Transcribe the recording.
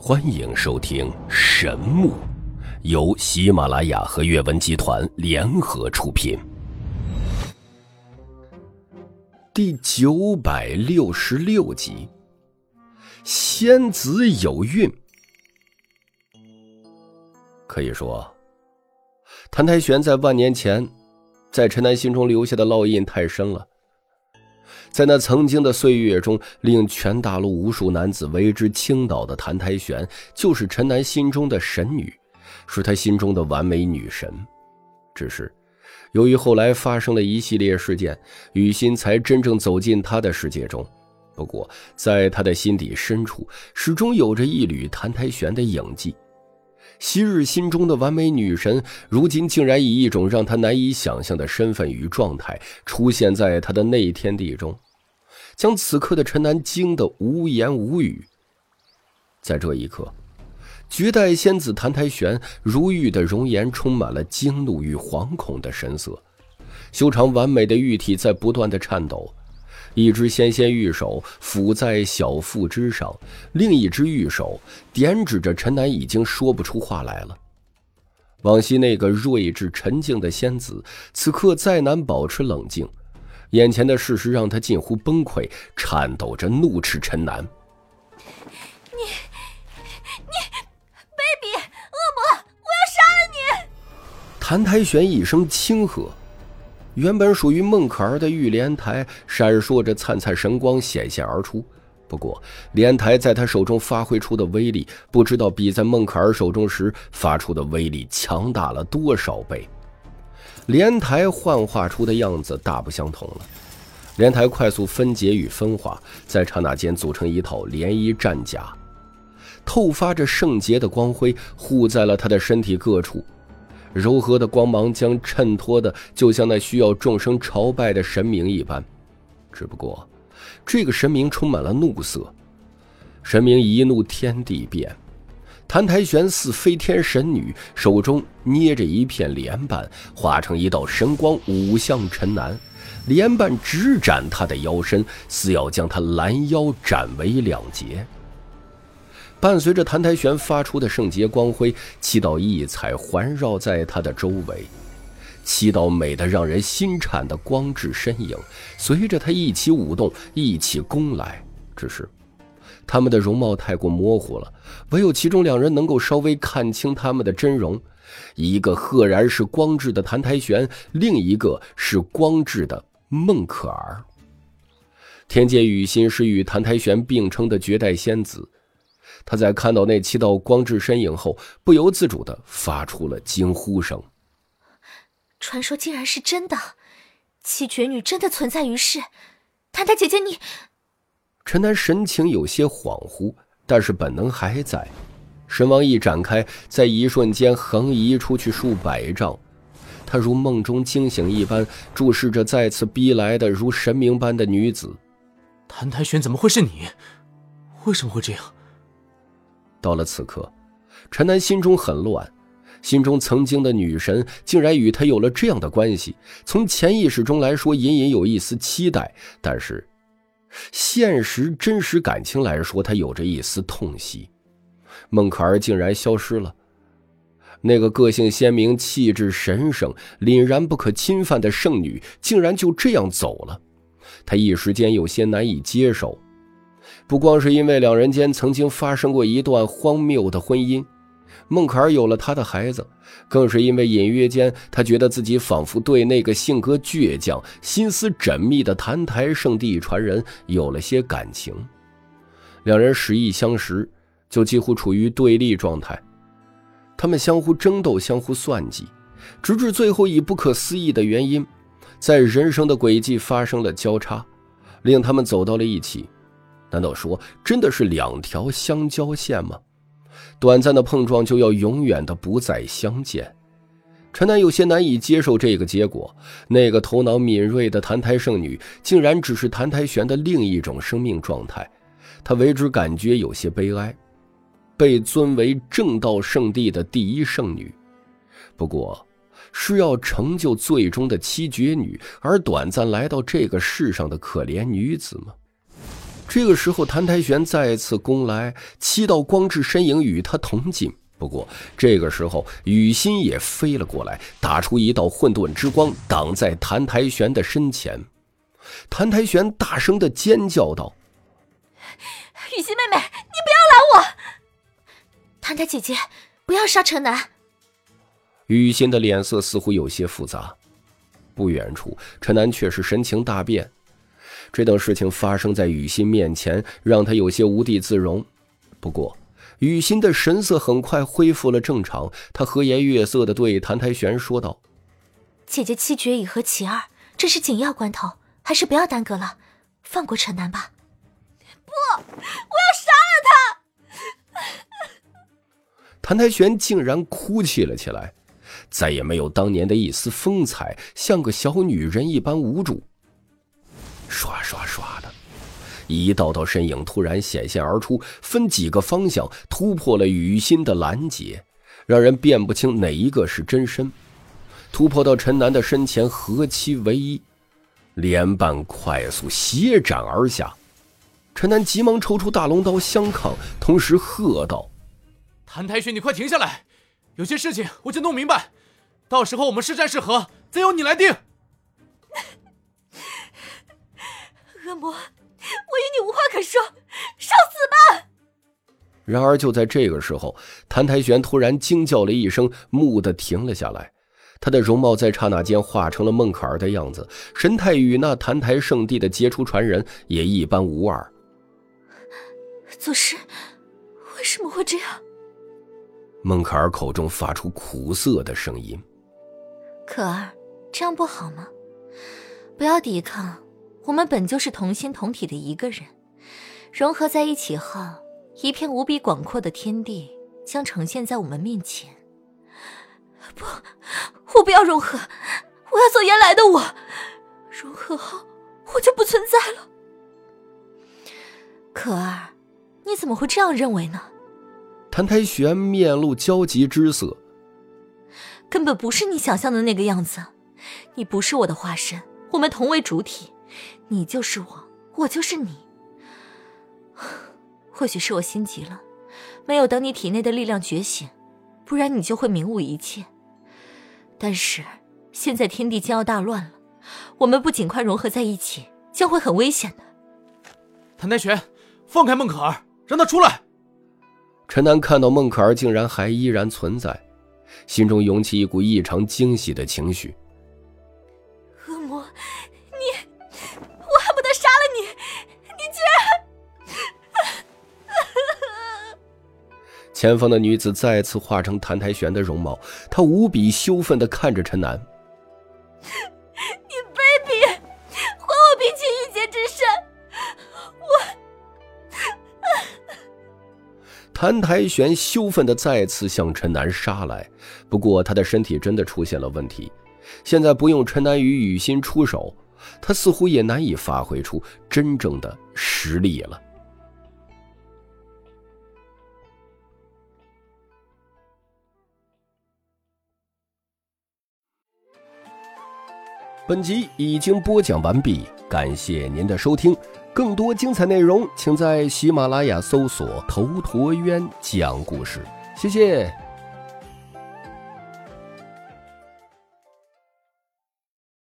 欢迎收听《神木》，由喜马拉雅和阅文集团联合出品，第九百六十六集。仙子有孕，可以说，谭台玄在万年前在陈南心中留下的烙印太深了。在那曾经的岁月中，令全大陆无数男子为之倾倒的谭台玄，就是陈南心中的神女，是他心中的完美女神。只是，由于后来发生了一系列事件，雨欣才真正走进他的世界中。不过，在他的心底深处，始终有着一缕谭台玄的影迹。昔日心中的完美女神，如今竟然以一种让他难以想象的身份与状态出现在他的内天地中，将此刻的陈南惊得无言无语。在这一刻，绝代仙子谭台玄如玉的容颜充满了惊怒与惶恐的神色，修长完美的玉体在不断的颤抖。一只纤纤玉手抚在小腹之上，另一只玉手点指着陈南，已经说不出话来了。往昔那个睿智沉静的仙子，此刻再难保持冷静，眼前的事实让他近乎崩溃，颤抖着怒斥陈南：“你，你，卑鄙恶魔！我要杀了你！”谭台玄一声轻喝。原本属于孟可儿的玉莲台闪烁着灿灿神光显现而出，不过莲台在他手中发挥出的威力，不知道比在孟可儿手中时发出的威力强大了多少倍。莲台幻化出的样子大不相同了，莲台快速分解与分化，在刹那间组成一套涟漪战甲，透发着圣洁的光辉，护在了他的身体各处。柔和的光芒将衬托的就像那需要众生朝拜的神明一般，只不过，这个神明充满了怒色。神明一怒，天地变。澹台玄似飞天神女，手中捏着一片莲瓣，化成一道神光，舞向陈南。莲瓣直斩他的腰身，似要将他拦腰斩为两截。伴随着谭台玄发出的圣洁光辉，七道异彩环绕在他的周围，七道美得让人心颤的光质身影随着他一起舞动，一起攻来。只是，他们的容貌太过模糊了，唯有其中两人能够稍微看清他们的真容。一个赫然是光质的谭台玄，另一个是光质的孟可儿。天界雨欣是与谭台玄并称的绝代仙子。他在看到那七道光之身影后，不由自主的发出了惊呼声。传说竟然是真的，七绝女真的存在于世。谭谭姐姐，你……陈楠神情有些恍惚，但是本能还在。神王一展开，在一瞬间横移出去数百丈。他如梦中惊醒一般，注视着再次逼来的如神明般的女子。谭台玄，怎么会是你？为什么会这样？到了此刻，陈南心中很乱，心中曾经的女神竟然与他有了这样的关系。从潜意识中来说，隐隐有一丝期待；但是，现实真实感情来说，他有着一丝痛惜。孟可儿竟然消失了，那个个性鲜明、气质神圣、凛然不可侵犯的圣女，竟然就这样走了。他一时间有些难以接受。不光是因为两人间曾经发生过一段荒谬的婚姻，孟可儿有了他的孩子，更是因为隐约间他觉得自己仿佛对那个性格倔强、心思缜密的澹台圣地传人有了些感情。两人十意相识，就几乎处于对立状态，他们相互争斗、相互算计，直至最后以不可思议的原因，在人生的轨迹发生了交叉，令他们走到了一起。难道说真的是两条相交线吗？短暂的碰撞就要永远的不再相见？陈南有些难以接受这个结果。那个头脑敏锐的谭台圣女，竟然只是谭台玄的另一种生命状态，他为之感觉有些悲哀。被尊为正道圣地的第一圣女，不过是要成就最终的七绝女而短暂来到这个世上的可怜女子吗？这个时候，谭台玄再次攻来，七道光之身影与他同进。不过，这个时候雨欣也飞了过来，打出一道混沌之光，挡在谭台玄的身前。谭台玄大声的尖叫道：“雨欣妹妹，你不要拦我！谭台姐姐，不要杀陈南！”雨欣的脸色似乎有些复杂。不远处，陈南却是神情大变。这等事情发生在雨欣面前，让他有些无地自容。不过，雨欣的神色很快恢复了正常，她和颜悦色的对谭台玄说道：“姐姐七绝已和其二，这是紧要关头，还是不要耽搁了，放过陈南吧。”不，我要杀了他！谭台玄竟然哭泣了起来，再也没有当年的一丝风采，像个小女人一般无助。刷刷刷的。一道道身影突然显现而出，分几个方向突破了雨欣的拦截，让人辨不清哪一个是真身。突破到陈南的身前，合七为一，连瓣快速斜斩而下。陈南急忙抽出大龙刀相抗，同时喝道：“谭台玄，你快停下来！有些事情我就弄明白，到时候我们是战是和，再由你来定。”恶魔。我与你无话可说，受死吧！然而就在这个时候，谭台玄突然惊叫了一声，蓦地停了下来。他的容貌在刹那间化成了孟可儿的样子，神态与那澹台圣地的杰出传人也一般无二。祖师，为什么会这样？孟可儿口中发出苦涩的声音：“可儿，这样不好吗？不要抵抗。”我们本就是同心同体的一个人，融合在一起后，一片无比广阔的天地将呈现在我们面前。不，我不要融合，我要做原来的我。融合后，我就不存在了。可儿，你怎么会这样认为呢？谭台玄面露焦急之色。根本不是你想象的那个样子，你不是我的化身，我们同为主体。你就是我，我就是你。或许是我心急了，没有等你体内的力量觉醒，不然你就会明悟一切。但是现在天地将要大乱了，我们不尽快融合在一起，将会很危险的。谭台玄，放开孟可儿，让她出来。陈南看到孟可儿竟然还依然存在，心中涌起一股异常惊喜的情绪。前方的女子再次化成谭台玄的容貌，她无比羞愤的看着陈楠：“你卑鄙，还我冰清玉洁之身！”我……谭台玄羞愤的再次向陈楠杀来，不过他的身体真的出现了问题，现在不用陈楠与雨欣出手，他似乎也难以发挥出真正的实力了。本集已经播讲完毕，感谢您的收听。更多精彩内容，请在喜马拉雅搜索“头陀渊讲故事”。谢谢。